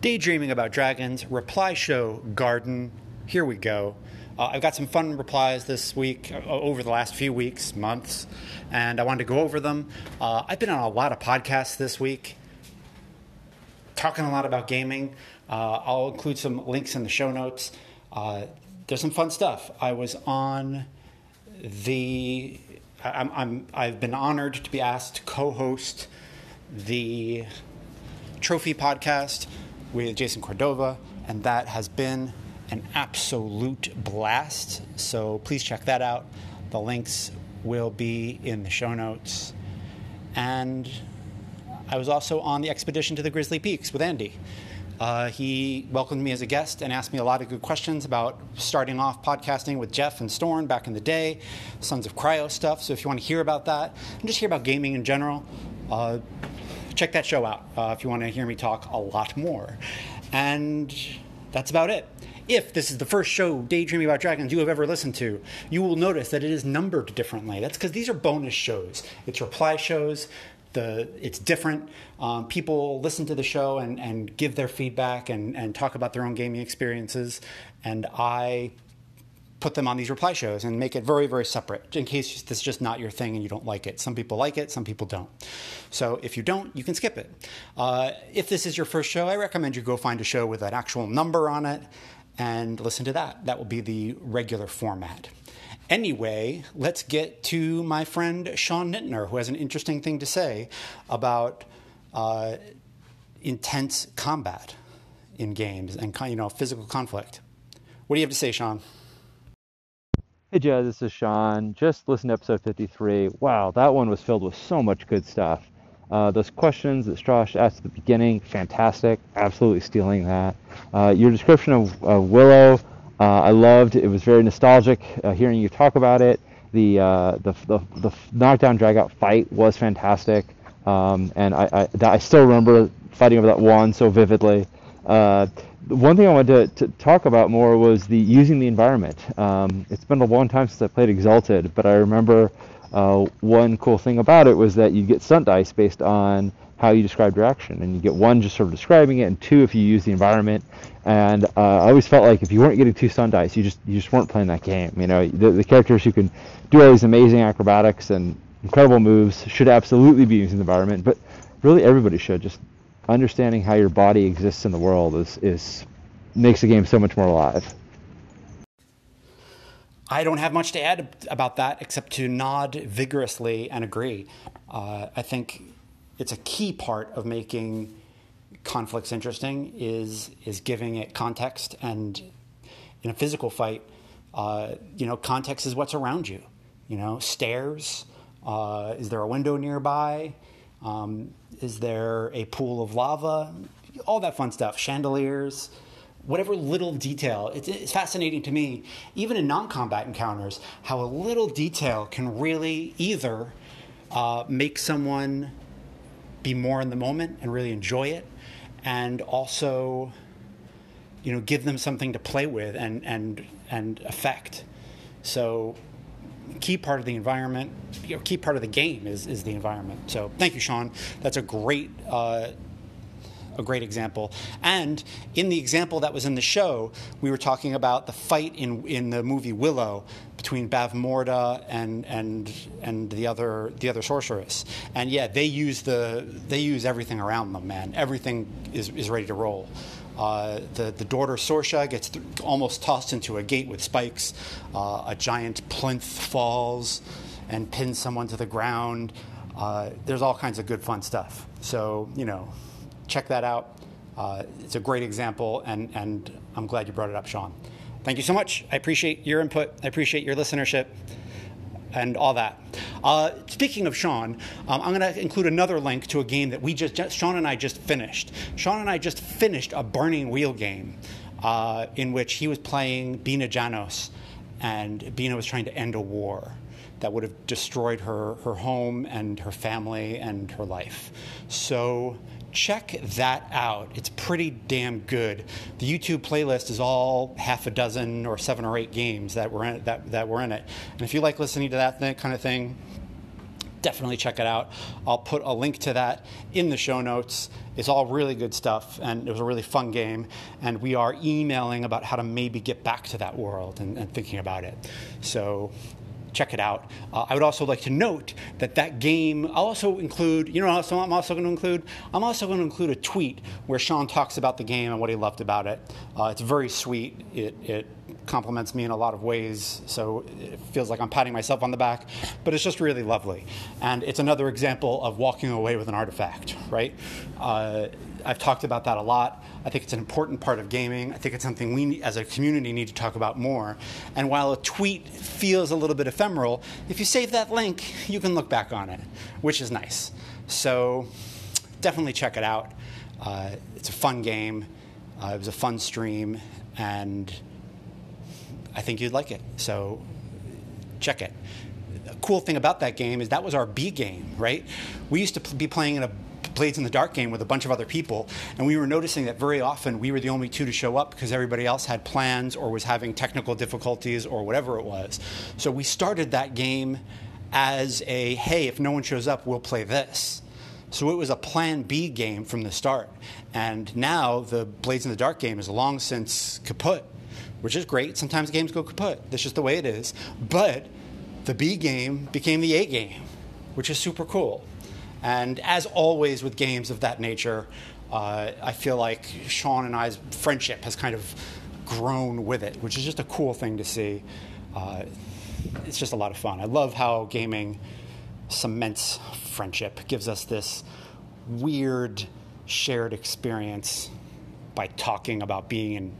Daydreaming About Dragons, Reply Show Garden. Here we go. Uh, I've got some fun replies this week, uh, over the last few weeks, months, and I wanted to go over them. Uh, I've been on a lot of podcasts this week, talking a lot about gaming. Uh, I'll include some links in the show notes. Uh, there's some fun stuff. I was on the. I'm, I'm, I've been honored to be asked to co host the Trophy podcast with Jason Cordova, and that has been an absolute blast. So please check that out. The links will be in the show notes. And I was also on the expedition to the Grizzly Peaks with Andy. Uh, he welcomed me as a guest and asked me a lot of good questions about starting off podcasting with Jeff and Storn back in the day, Sons of Kryos stuff. So if you want to hear about that and just hear about gaming in general, uh, check that show out uh, if you want to hear me talk a lot more. And that's about it. If this is the first show, Daydreaming About Dragons, you have ever listened to, you will notice that it is numbered differently. That's because these are bonus shows. It's reply shows. The, it's different. Um, people listen to the show and, and give their feedback and, and talk about their own gaming experiences. And I put them on these reply shows and make it very, very separate in case this is just not your thing and you don't like it. Some people like it, some people don't. So if you don't, you can skip it. Uh, if this is your first show, I recommend you go find a show with an actual number on it and listen to that. That will be the regular format. Anyway, let's get to my friend Sean Nittner, who has an interesting thing to say about uh, intense combat in games and you know physical conflict. What do you have to say, Sean? Hey Jazz, this is Sean. Just listened to episode 53. Wow, that one was filled with so much good stuff. Uh, those questions that Strash asked at the beginning, fantastic. Absolutely stealing that. Uh, your description of, of Willow, uh, I loved. It was very nostalgic uh, hearing you talk about it. The, uh, the, the, the knockdown dragout fight was fantastic. Um, and I, I, I, still remember fighting over that wand so vividly. Uh, one thing I wanted to, to, talk about more was the using the environment. Um, it's been a long time since I played Exalted, but I remember uh, one cool thing about it was that you get stunt dice based on how you describe your action, and you get one just sort of describing it, and two if you use the environment. And uh, I always felt like if you weren't getting two stunt dice, you just you just weren't playing that game. You know, the, the characters who can do all these amazing acrobatics and incredible moves should absolutely be using the environment, but really everybody should just understanding how your body exists in the world is, is makes the game so much more alive. I don't have much to add about that except to nod vigorously and agree. Uh, I think it's a key part of making conflicts interesting is is giving it context and in a physical fight, uh, you know, context is what's around you. You know, stairs. Uh, is there a window nearby? Um, is there a pool of lava? All that fun stuff. Chandeliers, whatever little detail. It's, it's fascinating to me, even in non combat encounters, how a little detail can really either uh, make someone be more in the moment and really enjoy it, and also you know give them something to play with and and and affect so key part of the environment, you know, key part of the game is, is the environment. So thank you, Sean. That's a great uh, a great example. And in the example that was in the show, we were talking about the fight in in the movie Willow between Bavmorda and and and the other the other sorceress. And yeah, they use the they use everything around them, man. Everything is, is ready to roll. Uh, the, the daughter Sorsha gets th- almost tossed into a gate with spikes. Uh, a giant plinth falls and pins someone to the ground. Uh, there's all kinds of good, fun stuff. So, you know, check that out. Uh, it's a great example, and, and I'm glad you brought it up, Sean. Thank you so much. I appreciate your input. I appreciate your listenership and all that. Uh, speaking of Sean, um, I'm going to include another link to a game that we just, just, Sean and I just finished. Sean and I just finished a Burning Wheel game uh, in which he was playing Bina Janos, and Bina was trying to end a war that would have destroyed her, her home and her family and her life. So check that out. It's pretty damn good. The YouTube playlist is all half a dozen or seven or eight games that were in, that, that were in it. And if you like listening to that kind of thing, definitely check it out. I'll put a link to that in the show notes. It's all really good stuff, and it was a really fun game. And we are emailing about how to maybe get back to that world and, and thinking about it. So check it out. Uh, I would also like to note that that game, I'll also include, you know, I'm also going to include, I'm also going to include a tweet where Sean talks about the game and what he loved about it. Uh, it's very sweet. It, it compliments me in a lot of ways, so it feels like I'm patting myself on the back, but it's just really lovely. And it's another example of walking away with an artifact, right? Uh, I've talked about that a lot. I think it's an important part of gaming. I think it's something we, as a community, need to talk about more. And while a tweet feels a little bit ephemeral, if you save that link, you can look back on it, which is nice. So definitely check it out. Uh, it's a fun game. Uh, it was a fun stream, and I think you'd like it. So check it. The cool thing about that game is that was our B game, right? We used to be playing in a Blades in the Dark game with a bunch of other people, and we were noticing that very often we were the only two to show up because everybody else had plans or was having technical difficulties or whatever it was. So we started that game as a hey, if no one shows up, we'll play this. So it was a plan B game from the start. And now the Blades in the Dark game is long since kaput, which is great. Sometimes games go kaput. That's just the way it is. But the B game became the A game, which is super cool. And as always with games of that nature, uh, I feel like Sean and I's friendship has kind of grown with it, which is just a cool thing to see. Uh, it's just a lot of fun. I love how gaming cements friendship, gives us this weird shared experience by talking about being in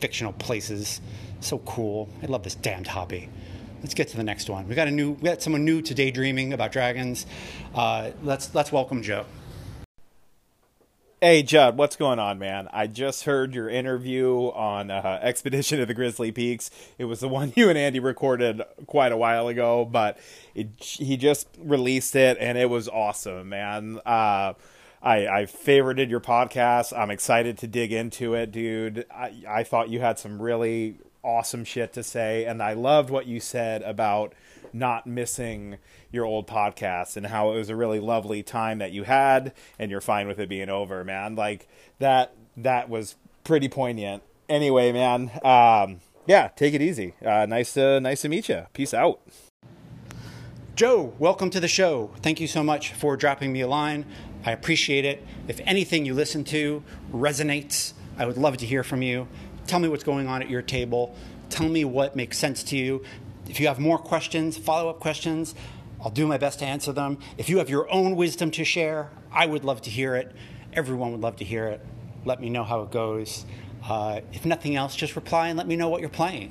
fictional places. So cool. I love this damned hobby let's get to the next one. We got a new, we got someone new to daydreaming about dragons. Uh, let's let's welcome Joe. Hey Judd, what's going on, man? I just heard your interview on uh, Expedition of the Grizzly Peaks. It was the one you and Andy recorded quite a while ago, but it, he just released it, and it was awesome, man. Uh, I, I favorited your podcast. I'm excited to dig into it, dude. I, I thought you had some really awesome shit to say, and I loved what you said about not missing your old podcast and how it was a really lovely time that you had, and you're fine with it being over, man. Like that that was pretty poignant. Anyway, man, um, yeah, take it easy. Uh, nice to nice to meet you. Peace out. Joe, welcome to the show. Thank you so much for dropping me a line. I appreciate it. If anything you listen to resonates, I would love to hear from you. Tell me what's going on at your table. Tell me what makes sense to you. If you have more questions, follow up questions, I'll do my best to answer them. If you have your own wisdom to share, I would love to hear it. Everyone would love to hear it. Let me know how it goes. Uh, if nothing else, just reply and let me know what you're playing.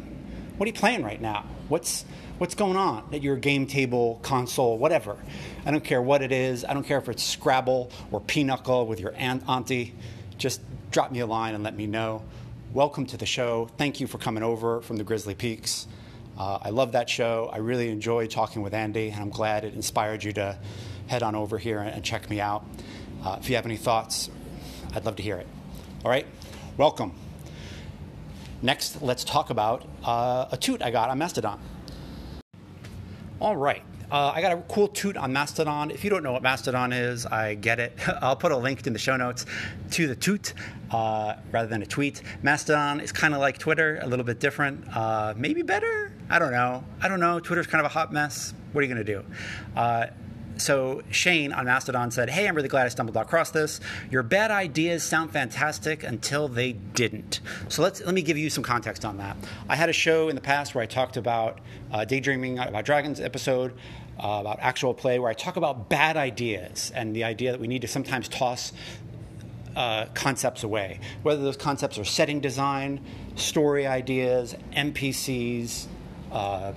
What are you playing right now? What's what's going on at your game table, console, whatever? I don't care what it is. I don't care if it's Scrabble or Pinochle with your aunt, auntie. Just drop me a line and let me know welcome to the show. Thank you for coming over from the Grizzly Peaks. Uh, I love that show. I really enjoy talking with Andy, and I'm glad it inspired you to head on over here and, check me out. Uh, if you have any thoughts, I'd love to hear it. All right, welcome. Next, let's talk about uh, a toot I got on Mastodon. All right, uh, I got a cool toot on Mastodon. If you don't know what Mastodon is, I get it. I'll put a link in the show notes to the toot uh, rather than a tweet. Mastodon is kind of like Twitter, a little bit different, uh, maybe better. I don't know. I don't know. Twitter's kind of a hot mess. What are you going to do? Uh, so Shane on Mastodon said, "Hey, I'm really glad I stumbled across this. Your bad ideas sound fantastic until they didn't." So let's let me give you some context on that. I had a show in the past where I talked about uh, daydreaming about dragons episode. Uh, about actual play, where I talk about bad ideas and the idea that we need to sometimes toss uh, concepts away, whether those concepts are setting design, story ideas, NPCs, uh,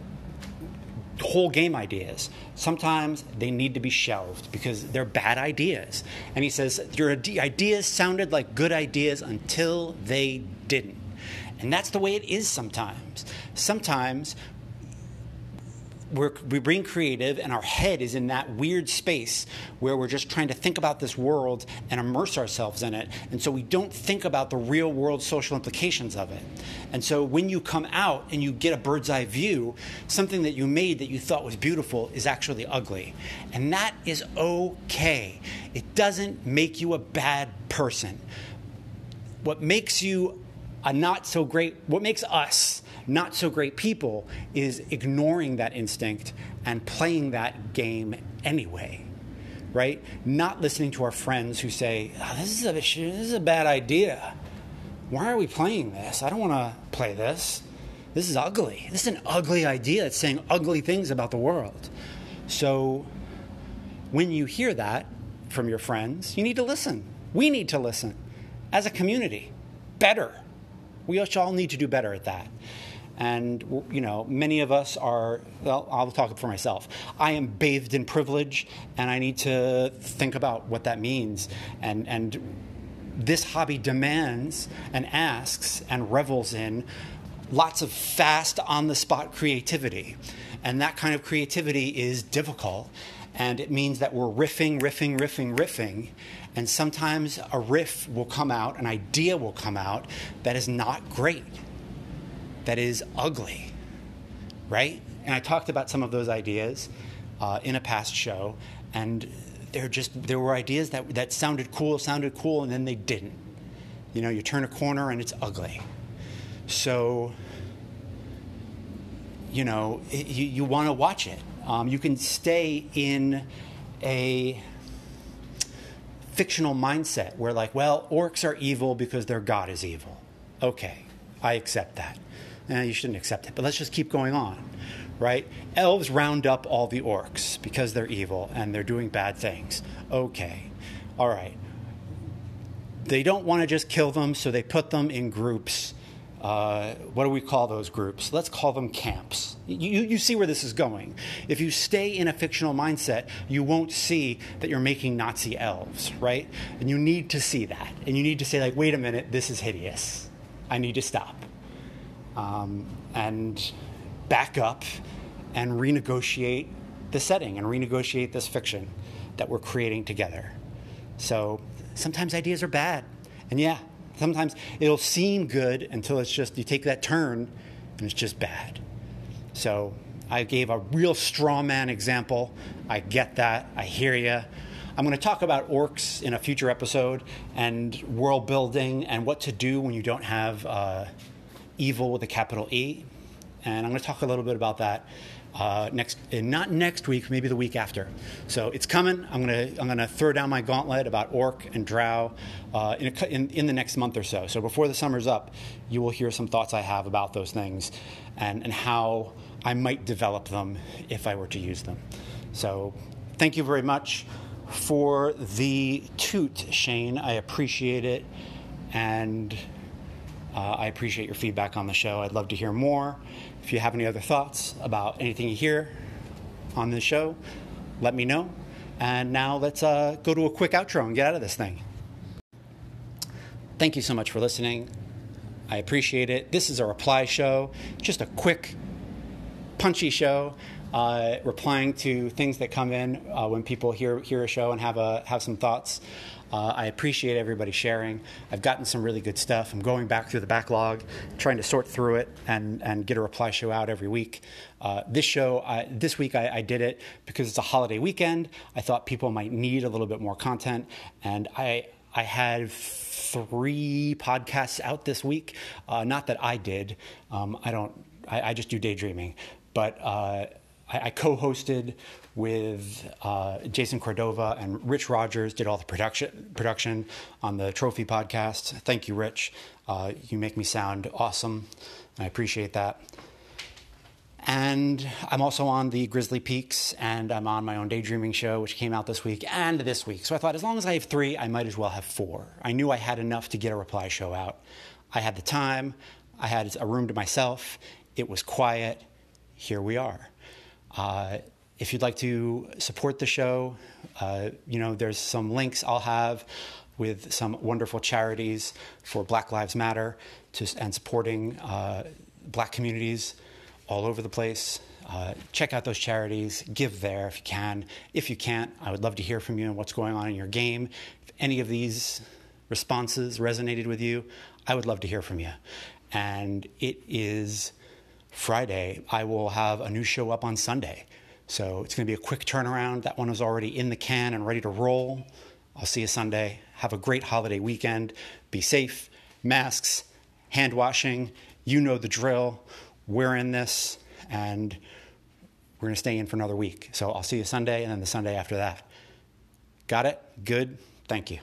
whole game ideas. Sometimes they need to be shelved because they're bad ideas. And he says, Your ideas sounded like good ideas until they didn't. And that's the way it is sometimes. Sometimes we're, we're being creative and our head is in that weird space where we're just trying to think about this world and immerse ourselves in it. And so we don't think about the real world social implications of it. And so when you come out and you get a bird's eye view, something that you made that you thought was beautiful is actually ugly. And that is okay. It doesn't make you a bad person. What makes you a not so great, what makes us not so great people is ignoring that instinct and playing that game anyway. Right? Not listening to our friends who say, oh, this, is a, this is a bad idea. Why are we playing this? I don't want to play this. This is ugly. This is an ugly idea. It's saying ugly things about the world. So when you hear that from your friends, you need to listen. We need to listen as a community better. We all need to do better at that. And, you know, many of us are, well, I'll talk for myself. I am bathed in privilege, and I need to think about what that means. And, and this hobby demands and asks and revels in lots of fast, on the spot creativity. And that kind of creativity is difficult. And it means that we're riffing, riffing, riffing, riffing. And sometimes a riff will come out, an idea will come out that is not great that is ugly, right? And I talked about some of those ideas uh, in a past show, and they're just there were ideas that that sounded cool, sounded cool, and then they didn't. You know, you turn a corner and it's ugly. So, you know, it, you, you want to watch it. Um, you can stay in a fictional mindset where, like, well, orcs are evil because their god is evil. Okay, I accept that eh, you shouldn't accept it, but let's just keep going on, right? Elves round up all the orcs because they're evil and they're doing bad things. Okay, all right. They don't want to just kill them, so they put them in groups. Uh, what do we call those groups? Let's call them camps. You, you see where this is going. If you stay in a fictional mindset, you won't see that you're making Nazi elves, right? And you need to see that. And you need to say, like, wait a minute, this is hideous. I need to stop um, and back up and renegotiate the setting and renegotiate this fiction that we're creating together. So sometimes ideas are bad. And yeah, sometimes it'll seem good until it's just, you take that turn and it's just bad. So I gave a real straw man example. I get that. I hear you. I'm going to talk about orcs in a future episode and world building and what to do when you don't have. Uh, evil with a capital E. And I'm going to talk a little bit about that uh, next, not next week, maybe the week after. So it's coming. I'm going to I'm to throw down my gauntlet about orc and drow uh, in, a, in, in the next month or so. So before the summer's up, you will hear some thoughts I have about those things and and how I might develop them if I were to use them. So thank you very much for the toot, Shane. I appreciate it and. Uh, I appreciate your feedback on the show. I'd love to hear more. If you have any other thoughts about anything you hear on the show, let me know. And now let's uh, go to a quick outro and get out of this thing. Thank you so much for listening. I appreciate it. This is a reply show, just a quick, punchy show. Uh, replying to things that come in uh, when people hear hear a show and have a have some thoughts. Uh, I appreciate everybody sharing. I've gotten some really good stuff. I'm going back through the backlog, trying to sort through it and, and get a reply show out every week. Uh, this show, I, this week, I, I, did it because it's a holiday weekend. I thought people might need a little bit more content, and I I had three podcasts out this week. Uh, not that I did. Um, I don't. I, I, just do daydreaming, but. I, I co-hosted with uh, Jason Cordova and Rich Rogers. Did all the production production on the Trophy podcast. Thank you, Rich. Uh, you make me sound awesome. I appreciate that. And I'm also on the Grizzly Peaks, and I'm on my own daydreaming show, which came out this week and this week. So I thought, as long as I have three, I might as well have four. I knew I had enough to get a reply show out. I had the time, I had a room to myself, it was quiet. Here we are. Uh, if you'd like to support the show, uh, you know, there's some links I'll have with some wonderful charities for Black Lives Matter to, and supporting uh, black communities all over the place. Uh, check out those charities, give there if you can. If you can't, I would love to hear from you and what's going on in your game. If any of these responses resonated with you, I would love to hear from you. And it is Friday. I will have a new show up on Sunday. So it's going to be a quick turnaround. That one is already in the can and ready to roll. I'll see you Sunday. Have a great holiday weekend. Be safe. Masks, hand washing. You know the drill. We're in this, and we're going to stay in for another week. So I'll see you Sunday and then the Sunday after that. Got it? Good. Thank you.